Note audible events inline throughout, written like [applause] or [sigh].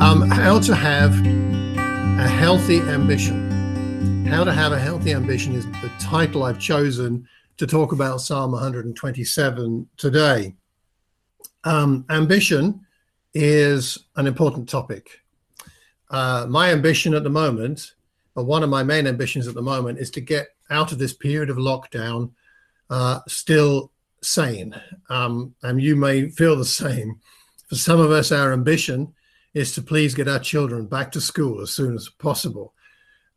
Um, how to have a healthy ambition. How to have a healthy ambition is the title I've chosen to talk about Psalm 127 today. Um, ambition is an important topic. Uh, my ambition at the moment, or one of my main ambitions at the moment, is to get out of this period of lockdown uh, still sane. Um, and you may feel the [laughs] same. For some of us, our ambition is to please get our children back to school as soon as possible.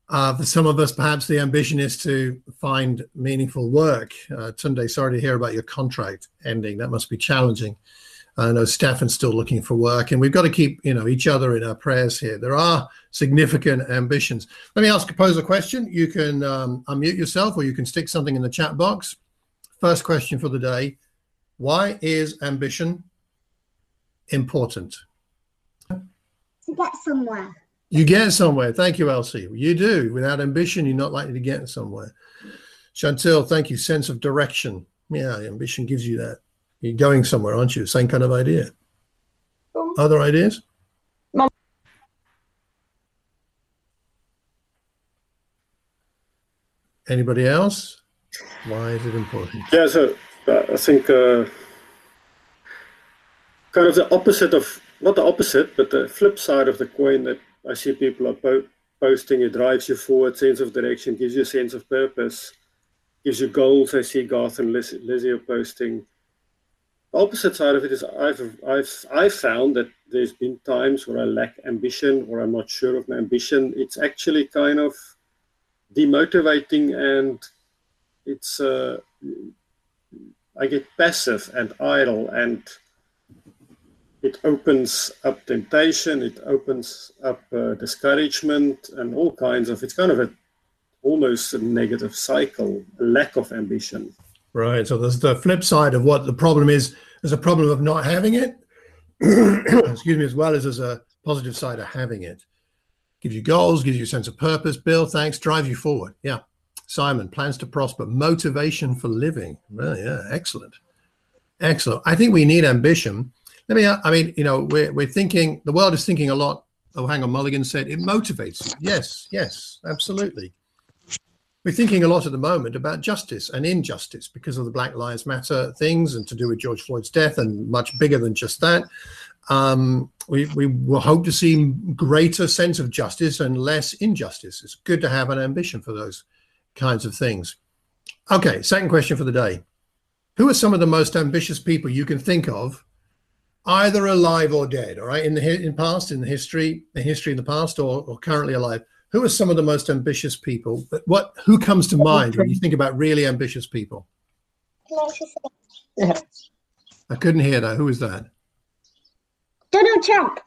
Uh, for some of us, perhaps the ambition is to find meaningful work. Uh, Tunde, sorry to hear about your contract ending. That must be challenging. I know Stefan's still looking for work, and we've got to keep you know each other in our prayers here. There are significant ambitions. Let me ask a pose a question. You can um, unmute yourself, or you can stick something in the chat box. First question for the day: Why is ambition important? To get somewhere. You get somewhere. Thank you, Elsie. You do. Without ambition, you're not likely to get somewhere. Chantil, thank you. Sense of direction. Yeah, ambition gives you that. You're going somewhere, aren't you? Same kind of idea. Um, Other ideas? Mum. Anybody else? Why is it important? Yeah, so uh, I think uh, kind of the opposite of not the opposite, but the flip side of the coin that I see people are po- posting. It drives you forward, sense of direction, gives you a sense of purpose, gives you goals. I see Garth and Liz- Lizzie are posting. The opposite side of it is I've I've I've found that there's been times where I lack ambition or I'm not sure of my ambition. It's actually kind of demotivating and it's uh, I get passive and idle and it opens up temptation it opens up uh, discouragement and all kinds of it's kind of a almost a negative cycle a lack of ambition Right. So there's the flip side of what the problem is. There's a problem of not having it. [coughs] Excuse me, as well as there's a positive side of having it. Gives you goals, gives you a sense of purpose. Bill, thanks. Drive you forward. Yeah. Simon, plans to prosper, motivation for living. Well, yeah, excellent. Excellent. I think we need ambition. Let me, I mean, you know, we're, we're thinking, the world is thinking a lot. Oh, hang on. Mulligan said it motivates. Yes, yes, absolutely. We're thinking a lot at the moment about justice and injustice because of the Black Lives Matter things and to do with George Floyd's death, and much bigger than just that. Um, we, we will hope to see greater sense of justice and less injustice. It's good to have an ambition for those kinds of things. Okay, second question for the day. Who are some of the most ambitious people you can think of, either alive or dead? All right, in the in past, in the history, the history in the past, or, or currently alive. Who are some of the most ambitious people? But what who comes to mind when you think about really ambitious people? Yeah. I couldn't hear that. Who was that? Donald Trump.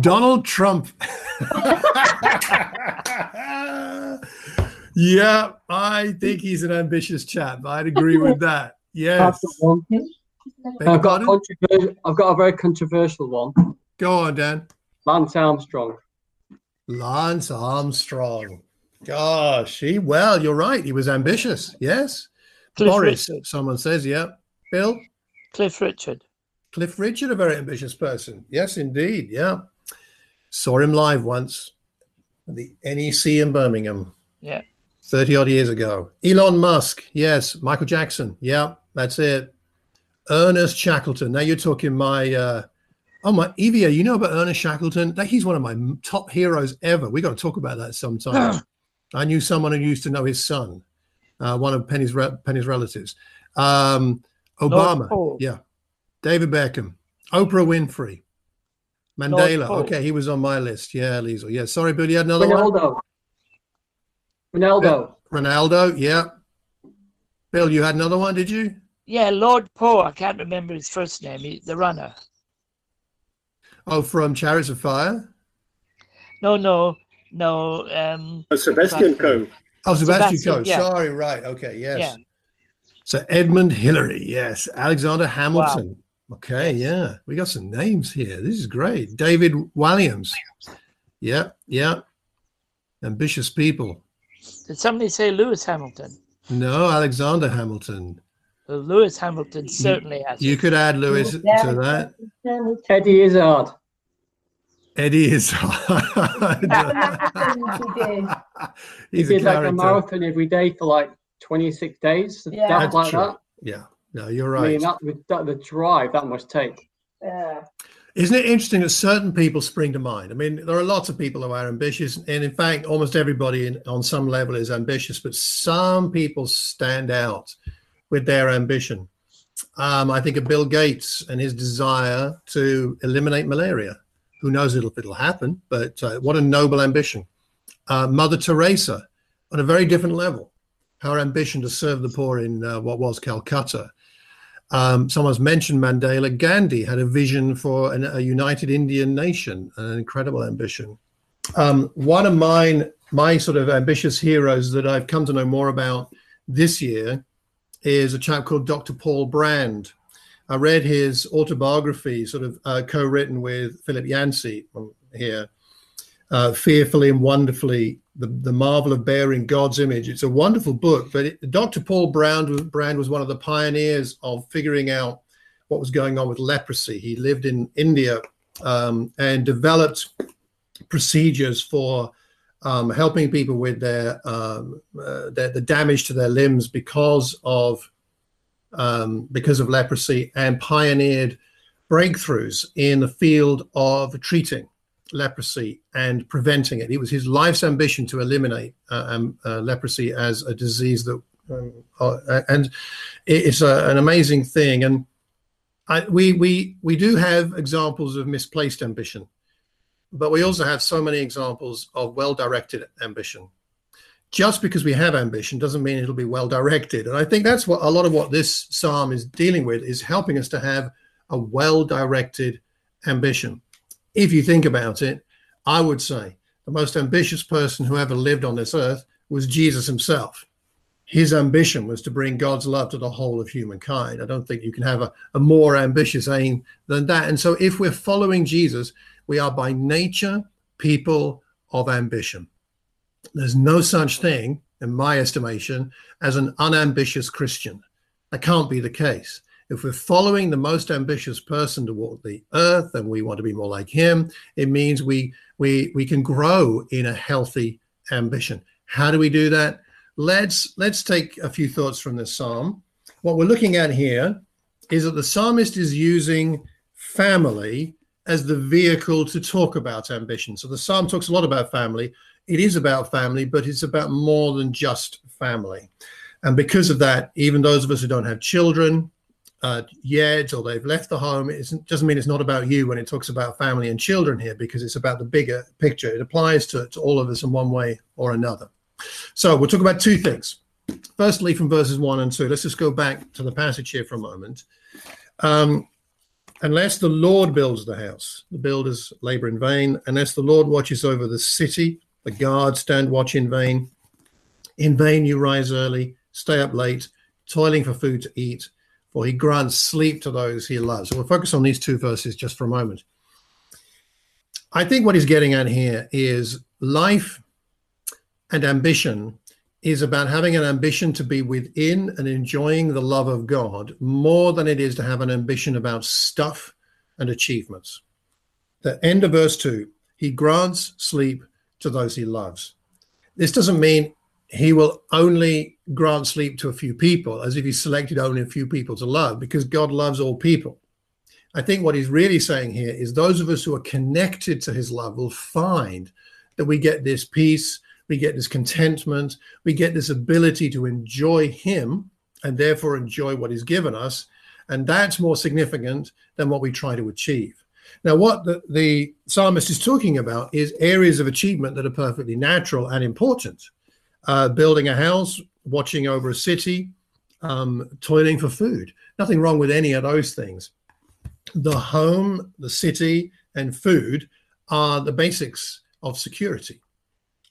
Donald Trump. [laughs] yeah, I think he's an ambitious chap. I'd agree with that. Yes. I've got one. Beg your I've got, a pardon? controver- I've got a very controversial one. Go on, Dan. Lance Armstrong. Lance Armstrong. Gosh, he well, you're right. He was ambitious. Yes. Cliff Boris, Richard. someone says, yeah. Bill, Cliff Richard. Cliff Richard, a very ambitious person. Yes, indeed. Yeah. Saw him live once at the NEC in Birmingham. Yeah. 30 odd years ago. Elon Musk. Yes. Michael Jackson. Yeah, that's it. Ernest Shackleton. Now you're talking my, uh, oh, my Evia, you know about Ernest Shackleton? That He's one of my top heroes ever. We got to talk about that sometime. [sighs] I knew someone who used to know his son, uh, one of Penny's, re- Penny's relatives. Um, Obama. Yeah. David Beckham. Oprah Winfrey. Mandela. Okay, he was on my list. Yeah, Liesel. Yeah. Sorry, Bill, you had another one? Ronaldo. Ronaldo. Ronaldo. Yeah. Bill, you had another one, did you? Yeah, Lord Coe. I can't remember his first name. He, the runner. Oh, from Chariots of Fire. No, no, no. Um, Uh, sebastian coe Oh, Sebastian Sebastian, Coe. yeah. Sorry, right. Okay, yes. Yeah. So Edmund Hillary, yes. Alexander Hamilton. Okay, yeah. We got some names here. This is great. David Williams. Yeah, yeah. Ambitious people. did somebody say Lewis Hamilton? No, Alexander Hamilton. Well, Lewis Hamilton certainly has. You it. could add Lewis to that. No, me too. Eddie Izzard. Eddie is. [laughs] He [laughs] He's a did like a marathon every day for like 26 days. Yeah. That's like true. that. Yeah. No, you're right. I right. mean, that, that, the drive that must take. Yeah. Isn't it interesting that certain people spring to mind? I mean, there are lots of people who are ambitious, and in fact, almost everybody in, on some level is ambitious, but some people stand out with their ambition. Um, I think of Bill Gates and his desire to eliminate malaria. Who knows if it'll happen, but uh, what a noble ambition. Uh, Mother Teresa, on a very different level, her ambition to serve the poor in uh, what was Calcutta. Um, someone's mentioned Mandela. Gandhi had a vision for an, a united Indian nation, an incredible ambition. Um, one of mine, my sort of ambitious heroes that I've come to know more about this year is a chap called Dr. Paul Brand. I read his autobiography, sort of uh, co-written with Philip Yancey here, uh, fearfully and wonderfully, the, the marvel of bearing God's image. It's a wonderful book, but it, Dr. Paul Brand, was- Brand was one of the pioneers of figuring out what was going on with leprosy. He lived in India um, and developed procedures for um, helping people with their, um, uh, their the damage to their limbs because of um, because of leprosy, and pioneered breakthroughs in the field of treating leprosy and preventing it. It was his life's ambition to eliminate uh, um, uh, leprosy as a disease that, um, uh, and it's a, an amazing thing. And I, we we we do have examples of misplaced ambition, but we also have so many examples of well-directed ambition. Just because we have ambition doesn't mean it'll be well directed. And I think that's what a lot of what this psalm is dealing with is helping us to have a well-directed ambition if you think about it, I would say the most ambitious person who ever lived on this earth was Jesus himself. His ambition was to bring God's love to the whole of humankind. I don't think you can have a, a more ambitious aim than that. And so, if we're following Jesus, we are by nature people of ambition. There's no such thing, in my estimation, as an unambitious Christian. That can't be the case if we're following the most ambitious person to walk the earth and we want to be more like him it means we we we can grow in a healthy ambition how do we do that let's let's take a few thoughts from this psalm what we're looking at here is that the psalmist is using family as the vehicle to talk about ambition so the psalm talks a lot about family it is about family but it's about more than just family and because of that even those of us who don't have children uh, yet or they've left the home. Doesn't mean it's not about you when it talks about family and children here, because it's about the bigger picture. It applies to, to all of us in one way or another. So we'll talk about two things. Firstly, from verses one and two, let's just go back to the passage here for a moment. Um, unless the Lord builds the house, the builders labor in vain. Unless the Lord watches over the city, the guards stand watch in vain. In vain you rise early, stay up late, toiling for food to eat for he grants sleep to those he loves. So we'll focus on these two verses just for a moment. I think what he's getting at here is life and ambition is about having an ambition to be within and enjoying the love of God more than it is to have an ambition about stuff and achievements. The end of verse 2 he grants sleep to those he loves. This doesn't mean he will only grant sleep to a few people as if he selected only a few people to love because God loves all people. I think what he's really saying here is those of us who are connected to his love will find that we get this peace, we get this contentment, we get this ability to enjoy him and therefore enjoy what he's given us. And that's more significant than what we try to achieve. Now, what the, the psalmist is talking about is areas of achievement that are perfectly natural and important uh, building a house, watching over a city, um, toiling for food. Nothing wrong with any of those things. The home, the city, and food are the basics of security.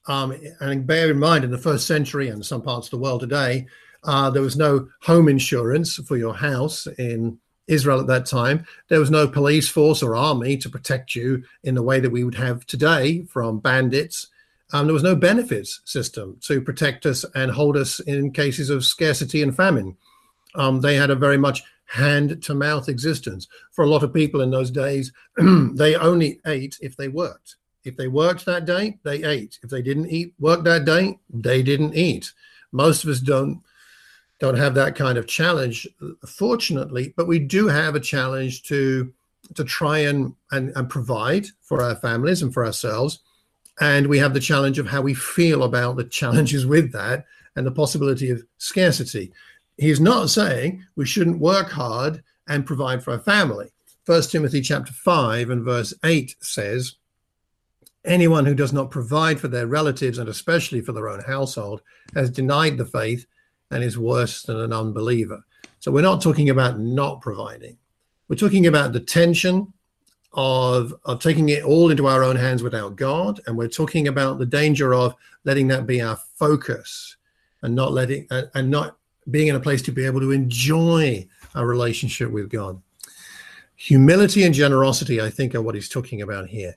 Um, and bear in mind, in the first century and some parts of the world today, uh, there was no home insurance for your house in Israel at that time. There was no police force or army to protect you in the way that we would have today from bandits um, there was no benefits system to protect us and hold us in cases of scarcity and famine. Um, they had a very much hand to mouth existence. For a lot of people in those days, [clears throat] they only ate if they worked. If they worked that day, they ate. If they didn't eat work that day, they didn't eat. Most of us don't don't have that kind of challenge, fortunately, but we do have a challenge to to try and, and, and provide for our families and for ourselves. And we have the challenge of how we feel about the challenges with that and the possibility of scarcity. He's not saying we shouldn't work hard and provide for our family. First Timothy chapter 5 and verse 8 says, Anyone who does not provide for their relatives and especially for their own household has denied the faith and is worse than an unbeliever. So we're not talking about not providing. We're talking about the tension of, of taking it all into our own hands without God. And we're talking about the danger of letting that be our focus and not letting and, and not being in a place to be able to enjoy our relationship with God. Humility and generosity, I think, are what he's talking about here.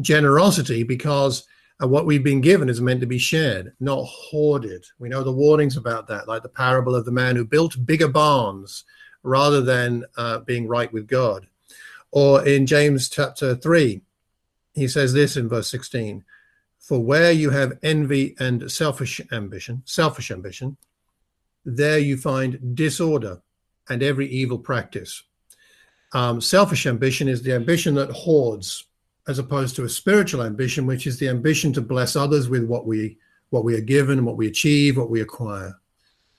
Generosity, because what we've been given is meant to be shared, not hoarded. We know the warnings about that, like the parable of the man who built bigger barns rather than uh, being right with God. Or in James chapter 3, he says this in verse 16 For where you have envy and selfish ambition, selfish ambition, there you find disorder and every evil practice. Um, selfish ambition is the ambition that hoards, as opposed to a spiritual ambition, which is the ambition to bless others with what we what we are given, what we achieve, what we acquire.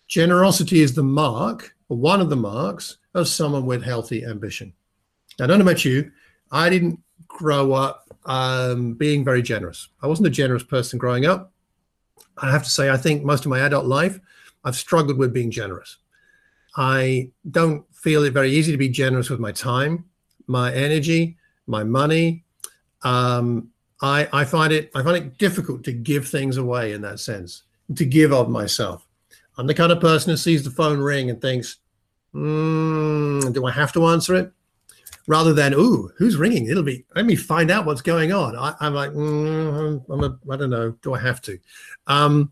Generosity is the mark, or one of the marks, of someone with healthy ambition. Now, I don't know about you, I didn't grow up um, being very generous. I wasn't a generous person growing up. I have to say, I think most of my adult life, I've struggled with being generous. I don't feel it very easy to be generous with my time, my energy, my money. Um, I, I find it I find it difficult to give things away in that sense, to give of myself. I'm the kind of person who sees the phone ring and thinks, mm, "Do I have to answer it?" Rather than, "Ooh, who's ringing?" It'll be. Let me find out what's going on. I, am like, mm, I'm a, I don't know. Do I have to? Um,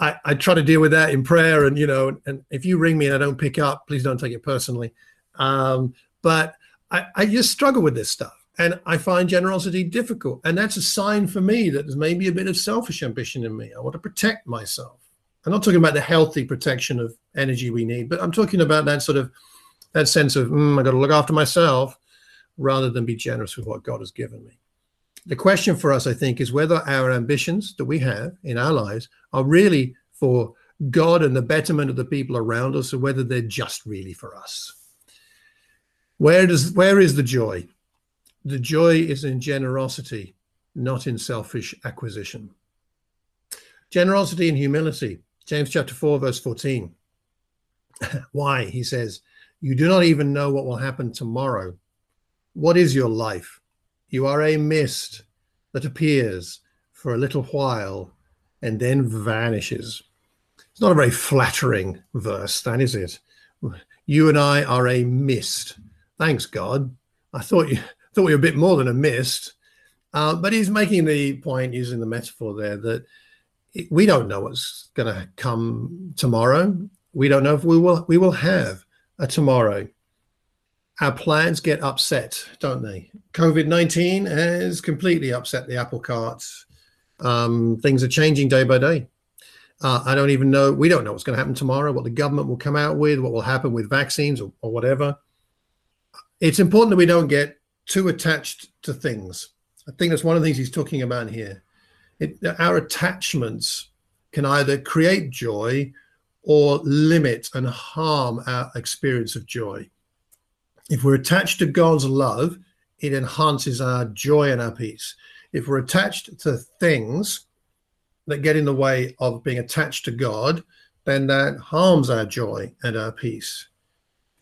I, I try to deal with that in prayer, and you know, and if you ring me and I don't pick up, please don't take it personally. Um, but I, I just struggle with this stuff and I find generosity difficult. And that's a sign for me that there's maybe a bit of selfish ambition in me. I want to protect myself. I'm not talking about the healthy protection of energy we need, but I'm talking about that sort of that sense of mm, I got to look after myself rather than be generous with what God has given me. The question for us, I think, is whether our ambitions that we have in our lives are really for God and the betterment of the people around us, or whether they're just really for us. Where does where is the joy? The joy is in generosity, not in selfish acquisition. Generosity and humility. James chapter 4, verse 14. [laughs] Why? He says, You do not even know what will happen tomorrow. What is your life? You are a mist that appears for a little while and then vanishes. It's not a very flattering verse, that is it. You and I are a mist. Thanks, God. I thought you thought we were a bit more than a mist. Uh, but he's making the point using the metaphor there that we don't know what's going to come tomorrow. We don't know if we will we will have a tomorrow. Our plans get upset, don't they? COVID nineteen has completely upset the apple cart. Um, things are changing day by day. Uh, I don't even know. We don't know what's going to happen tomorrow. What the government will come out with, what will happen with vaccines or, or whatever. It's important that we don't get too attached to things. I think that's one of the things he's talking about here. It, our attachments can either create joy or limit and harm our experience of joy. If we're attached to God's love, it enhances our joy and our peace. If we're attached to things that get in the way of being attached to God, then that harms our joy and our peace.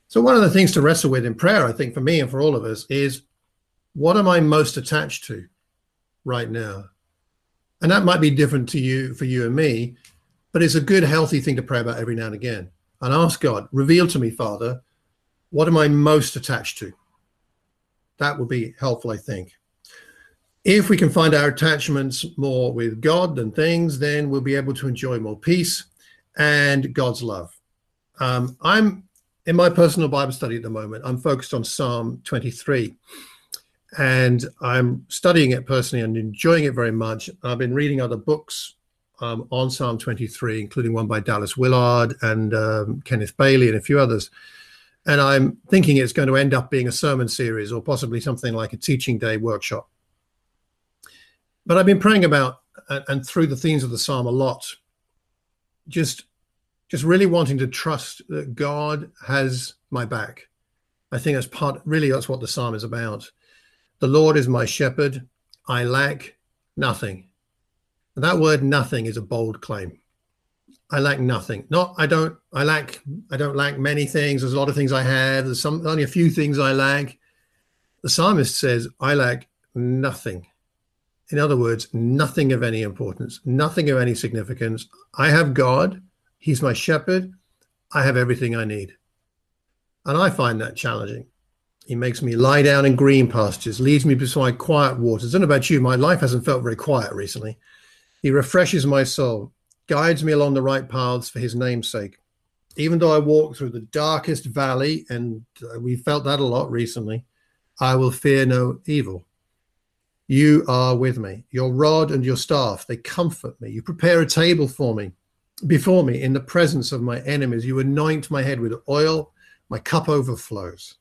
So, one of the things to wrestle with in prayer, I think, for me and for all of us, is what am I most attached to right now? And that might be different to you for you and me, but it's a good, healthy thing to pray about every now and again. And ask God, reveal to me, Father, what am I most attached to? That would be helpful, I think. If we can find our attachments more with God than things, then we'll be able to enjoy more peace and God's love. Um, I'm in my personal Bible study at the moment, I'm focused on Psalm 23. And I'm studying it personally and enjoying it very much. I've been reading other books um, on Psalm 23, including one by Dallas Willard and um, Kenneth Bailey and a few others. And I'm thinking it's going to end up being a sermon series or possibly something like a teaching day workshop. But I've been praying about and through the themes of the psalm a lot, just just really wanting to trust that God has my back. I think that's part really that's what the psalm is about. The Lord is my shepherd, I lack nothing. And that word nothing is a bold claim. I lack nothing. Not I don't I lack I don't lack many things. There's a lot of things I have. There's some only a few things I lack. The psalmist says, I lack nothing. In other words, nothing of any importance, nothing of any significance. I have God, He's my shepherd. I have everything I need. And I find that challenging. He makes me lie down in green pastures, leads me beside quiet waters. I don't know about you, my life hasn't felt very quiet recently. He refreshes my soul, guides me along the right paths for his name's sake. Even though I walk through the darkest valley, and uh, we felt that a lot recently, I will fear no evil. You are with me. Your rod and your staff, they comfort me. You prepare a table for me before me in the presence of my enemies. You anoint my head with oil, my cup overflows.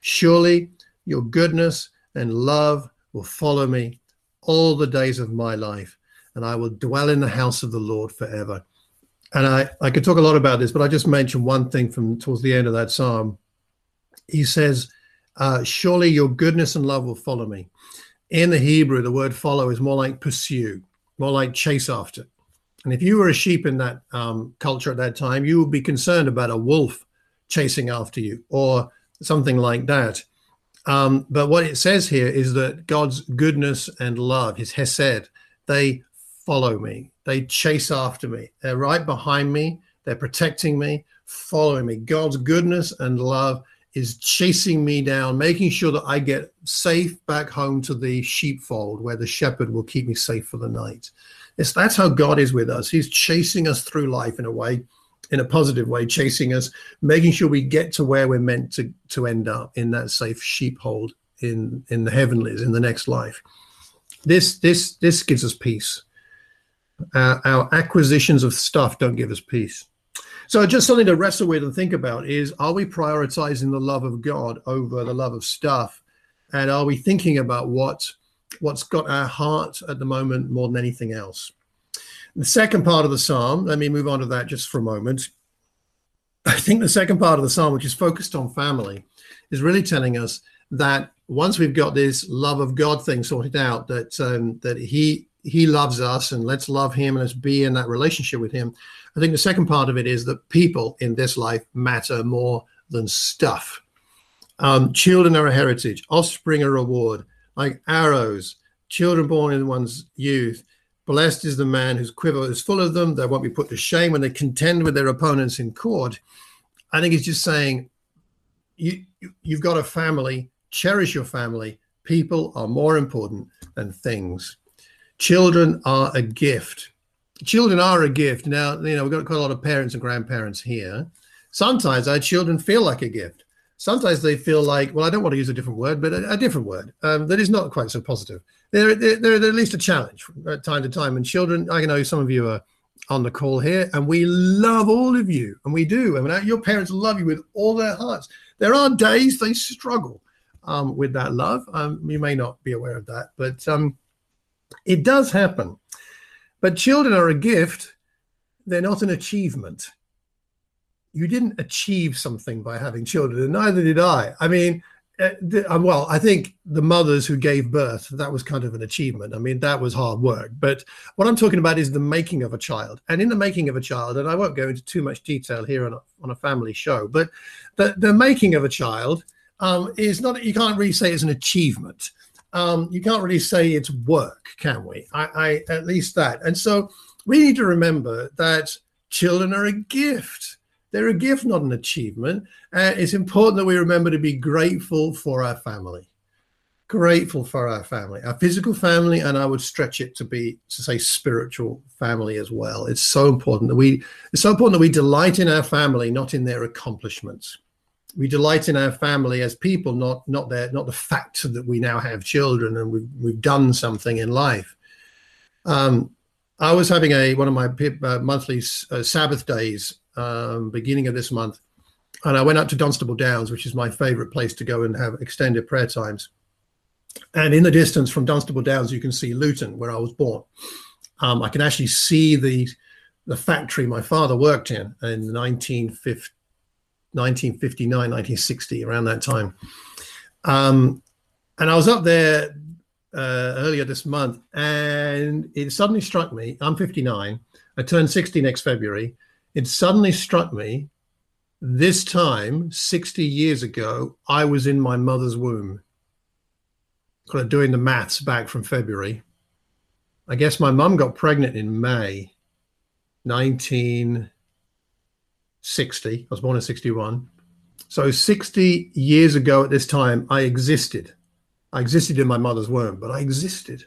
Surely your goodness and love will follow me all the days of my life, and I will dwell in the house of the Lord forever. And I, I could talk a lot about this, but I just mentioned one thing from towards the end of that psalm. He says, uh, Surely your goodness and love will follow me in the Hebrew, the word follow is more like pursue, more like chase after. And if you were a sheep in that um, culture at that time, you would be concerned about a wolf chasing after you or something like that. Um, but what it says here is that God's goodness and love, his hesed, they follow me. They chase after me. They're right behind me. They're protecting me, following me. God's goodness and love is chasing me down, making sure that I get safe back home to the sheepfold where the shepherd will keep me safe for the night. It's that's how God is with us. He's chasing us through life in a way, in a positive way, chasing us, making sure we get to where we're meant to, to end up in that safe sheepfold in, in the heavenlies, in the next life. This this this gives us peace. Uh, our acquisitions of stuff don't give us peace so just something to wrestle with and think about is are we prioritizing the love of God over the love of stuff? And are we thinking about what what's got our heart at the moment more than anything else? The second part of the psalm, let me move on to that just for a moment. I think the second part of the psalm, which is focused on family, is really telling us that once we've got this love of God thing sorted out, that um, that He He loves us and let's love Him and let's be in that relationship with Him. I think the second part of it is that people in this life matter more than stuff. Um, children are a heritage, offspring a reward, like arrows, children born in one's youth. Blessed is the man whose quiver is full of them. They won't be put to shame when they contend with their opponents in court. I think he's just saying you, you've got a family, cherish your family. People are more important than things. Children are a gift children are a gift. Now, you know, we've got quite a lot of parents and grandparents here. Sometimes our children feel like a gift. Sometimes they feel like, well, I don't want to use a different word, but a, a different word um, that is not quite so positive. They're, they're, they're, at least a challenge at time to time. And children, I know some of you are on the call here, and we love all of you, and we do. I mean, your parents love you with all their hearts. There are days they struggle um, with that love. Um, you may not be aware of that, but um, it does happen. But children are a gift, they're not an achievement. You didn't achieve something by having children, and neither did I. I mean, uh, the, uh, well, I think the mothers who gave birth, that was kind of an achievement. I mean, that was hard work. But what I'm talking about is the making of a child. And in the making of a child, and I won't go into too much detail here on a, on a family show, but the, the making of a child um, is not, you can't really say it's an achievement um, you can't really say it's work, can we? I, I at least that. And so we need to remember that children are a gift. They're a gift, not an achievement. Uh, it's important that we remember to be grateful for our family. Grateful for our family, our physical family, and I would stretch it to be to say spiritual family as well. It's so important that we it's so important that we delight in our family, not in their accomplishments. we delight in our family as people, not not their not the fact that we now have children and we've we've done something in life. Um, I was having a one of my uh, monthly uh, Sabbath days, um, beginning of this month, and I went up to Dunstable Downs, which is my favourite place to go and have extended prayer times. And in the distance from Dunstable Downs, you can see Luton, where I was born. Um, I can actually see the the factory my father worked in in 1950, 1959, 1960, around that time. Um, and I was up there uh, earlier this month, and it suddenly struck me. I'm 59. I turn 60 next February. It suddenly struck me this time, 60 years ago, I was in my mother's womb. Kind of doing the maths back from February. I guess my mum got pregnant in May 1960. I was born in 61. So 60 years ago at this time, I existed. I existed in my mother's womb, but I existed.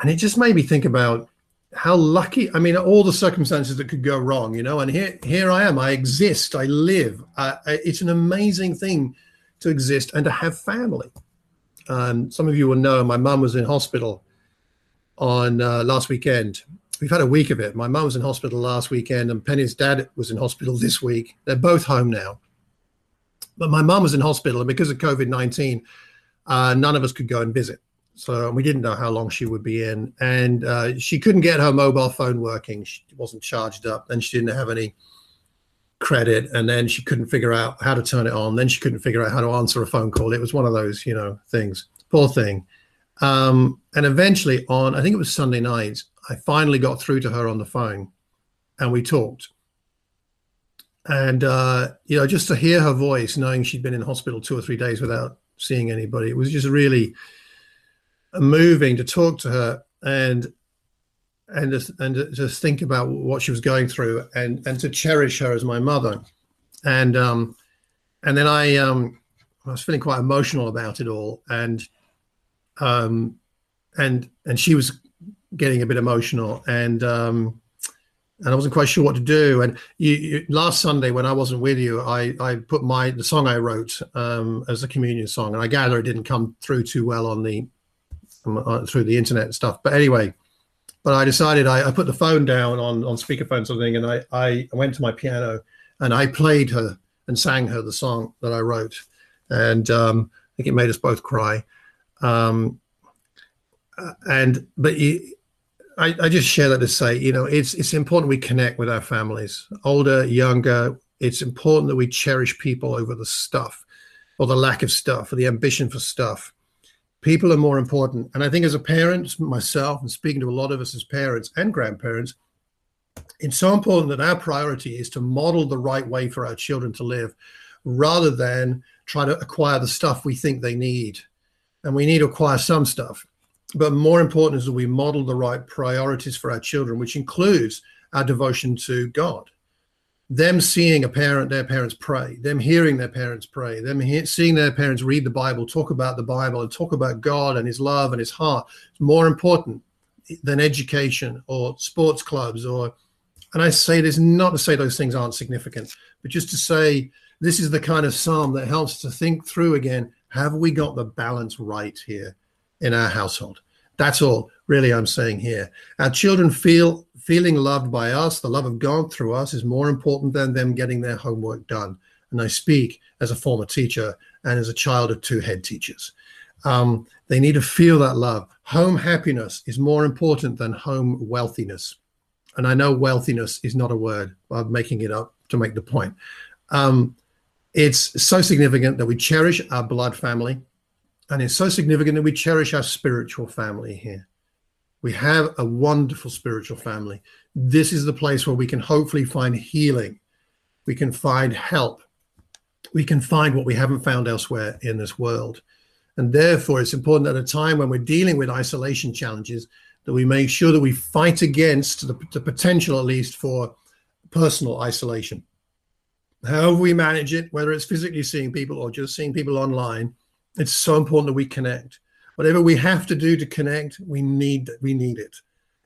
And it just made me think about how lucky i mean all the circumstances that could go wrong you know and here here i am i exist i live I, it's an amazing thing to exist and to have family. Um, some of you will know my mum was in hospital on uh, last weekend. We've had a week of it. My mum was in hospital last weekend and penny's dad was in hospital this week. They're both home now. But my mum was in hospital and because of covid-19 uh, none of us could go and visit so we didn't know how long she would be in, and uh, she couldn't get her mobile phone working. She wasn't charged up, and she didn't have any credit, and then she couldn't figure out how to turn it on. Then she couldn't figure out how to answer a phone call. It was one of those, you know, things. Poor thing. Um, and eventually, on I think it was Sunday night, I finally got through to her on the phone, and we talked. And uh, you know, just to hear her voice, knowing she'd been in hospital two or three days without seeing anybody, it was just really moving to talk to her and and and just think about what she was going through and and to cherish her as my mother and um and then i um i was feeling quite emotional about it all and um and and she was getting a bit emotional and um and I wasn't quite sure what to do. And you, you, last Sunday, when I wasn't with you, I, I put my the song I wrote um, as a communion song, and I gather it didn't come through too well on the uh, through the internet and stuff. But anyway, but I decided I, I put the phone down on on speakerphone something, and I I went to my piano and I played her and sang her the song that I wrote, and um, I think it made us both cry. Um, uh, and but you, I, I just share that to say, you know, it's it's important we connect with our families, older, younger. It's important that we cherish people over the stuff, or the lack of stuff, or the ambition for stuff people are more important. And I think as a parent, myself, and speaking to a lot of us as parents and grandparents, it's so important that our priority is to model the right way for our children to live rather than try to acquire the stuff we think they need. And we need to acquire some stuff. But more important is that we model the right priorities for our children, which includes our devotion to God them seeing a parent, their parents pray, them hearing their parents pray, them he- seeing their parents read the Bible, talk about the Bible, and talk about God and His love and His heart is more important than education or sports clubs or. And I say this not to say those things aren't significant, but just to say this is the kind of psalm that helps to think through again: Have we got the balance right here in our household? That's all really I'm saying here. Our children feel feeling loved by us, the love of God through us is more important than them getting their homework done. And I speak as a former teacher and as a child of two head teachers. Um, they need to feel that love. Home happiness is more important than home wealthiness. And I know wealthiness is not a word, I'm making it up to make the point. Um, it's so significant that we cherish our blood family, and it's so significant that we cherish our spiritual family here. We have a wonderful spiritual family. This is the place where we can hopefully find healing. We can find help. We can find what we haven't found elsewhere in this world. And therefore, it's important at a time when we're dealing with isolation challenges that we make sure that we fight against the, the potential, at least, for personal isolation. However, we manage it, whether it's physically seeing people or just seeing people online, it's so important that we connect whatever we have to do to connect, we need we need it.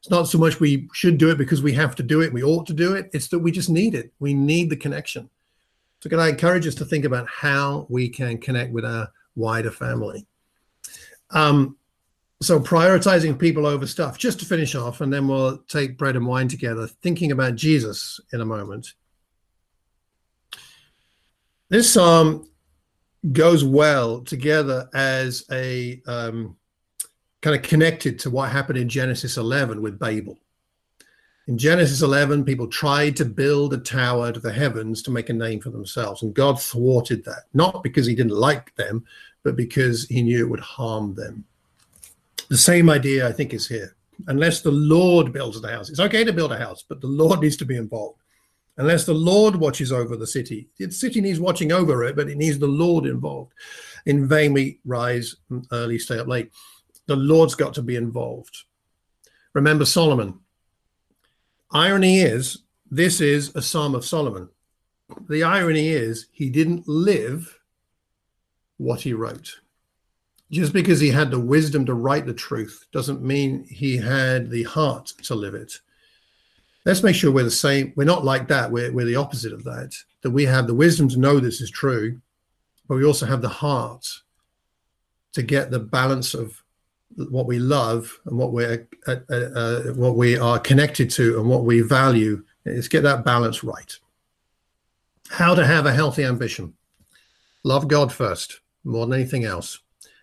It's not so much we should do it because we have to do it, we ought to do it. It's that we just need it. We need the connection. So, can I encourage us to think about how we can connect with our wider family? Um, so, prioritizing people over stuff, just to finish off, and then we'll take bread and wine together, thinking about Jesus in a moment. This psalm goes well together as a um, kind of connected to what happened in Genesis 11 with Babel. In Genesis 11, people tried to build a tower to the heavens to make a name for themselves, and God thwarted that, not because he didn't like them, but because he knew it would harm them. The same idea, I think, is here. Unless the Lord builds the house, it's okay to build a house, but the Lord needs to be involved. Unless the Lord watches over the city, the city needs watching over it, but it needs the Lord involved. In vain we rise early, stay up late. The Lord's got to be involved. Remember Solomon, Irony is, this is a Psalm of Solomon. The irony is, he didn't live what he wrote. Just because he had the wisdom to write the truth doesn't mean he had the heart to live it. Let's make sure we're the same. We're not like that. We're, we're the opposite of that. That we have the wisdom to know this is true, but we also have the heart to get the balance of what we love and what we're uh, uh, uh, what we are connected to and what we value is get that balance right how to have a healthy ambition love god first more than anything else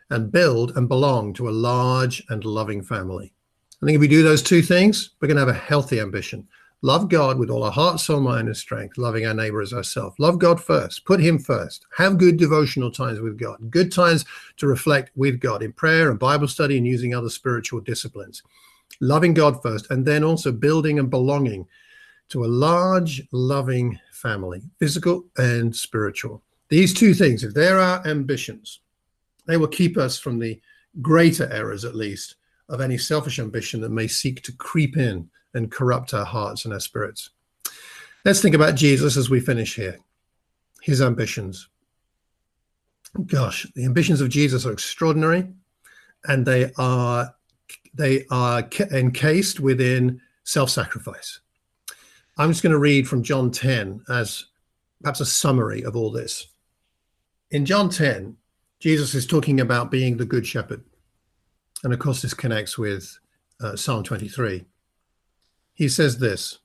and build and belong to a large and loving family i think if we do those two things we're going to have a healthy ambition Love God with all our heart, soul, mind, and strength, loving our neighbor as ourselves. Love God first. Put Him first. Have good devotional times with God. Good times to reflect with God in prayer and Bible study and using other spiritual disciplines. Loving God first, and then also building and belonging to a large, loving family, physical and spiritual. These two things, if they're our ambitions, they will keep us from the greater errors, at least, of any selfish ambition that may seek to creep in and corrupt our hearts and our spirits. Let's think about Jesus as we finish here. His ambitions. Gosh, the ambitions of Jesus are extraordinary, and they are they are encased within self-sacrifice. I'm just going to read from John 10 as perhaps a summary of all this. In John 10, Jesus is talking about being the good shepherd. And of course, this connects with uh, Psalm 23 he says this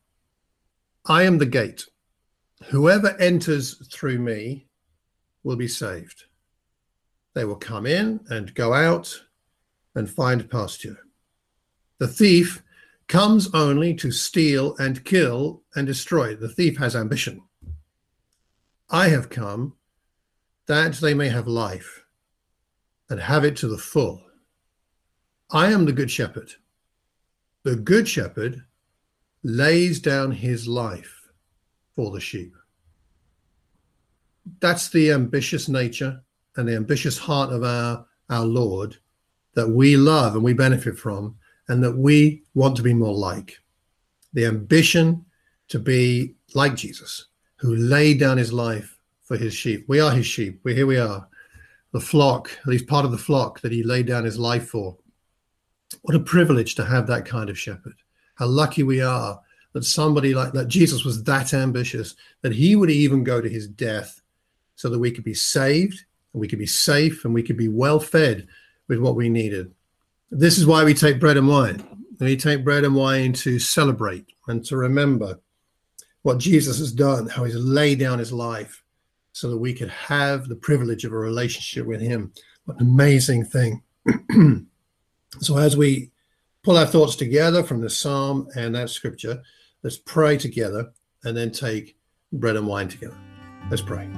I am the gate. Whoever enters through me will be saved. They will come in and go out and find pasture. The thief comes only to steal and kill and destroy. The thief has ambition. I have come that they may have life and have it to the full. I am the good shepherd. The good shepherd lays down his life for the sheep. That's the ambitious nature and the ambitious heart of our, our Lord that we love and we benefit from, and that we want to be more like. The ambition to be like Jesus, who laid down his life for his sheep. We are his sheep. We here we are, the flock, at least part of the flock that he laid down his life for. What a privilege to have that kind of shepherd how lucky we are that somebody like that Jesus was that ambitious that he would even go to his death so that we could be saved and we could be safe and we could be well fed with what we needed. This is why we take bread and wine. We take bread and wine to celebrate and to remember what Jesus has done, how he's laid down his life so that we could have the privilege of a relationship with him. What an amazing thing. [clears throat] so as we pull our thoughts together from the psalm and that scripture. Let's pray together and then take bread and wine together. Let's pray.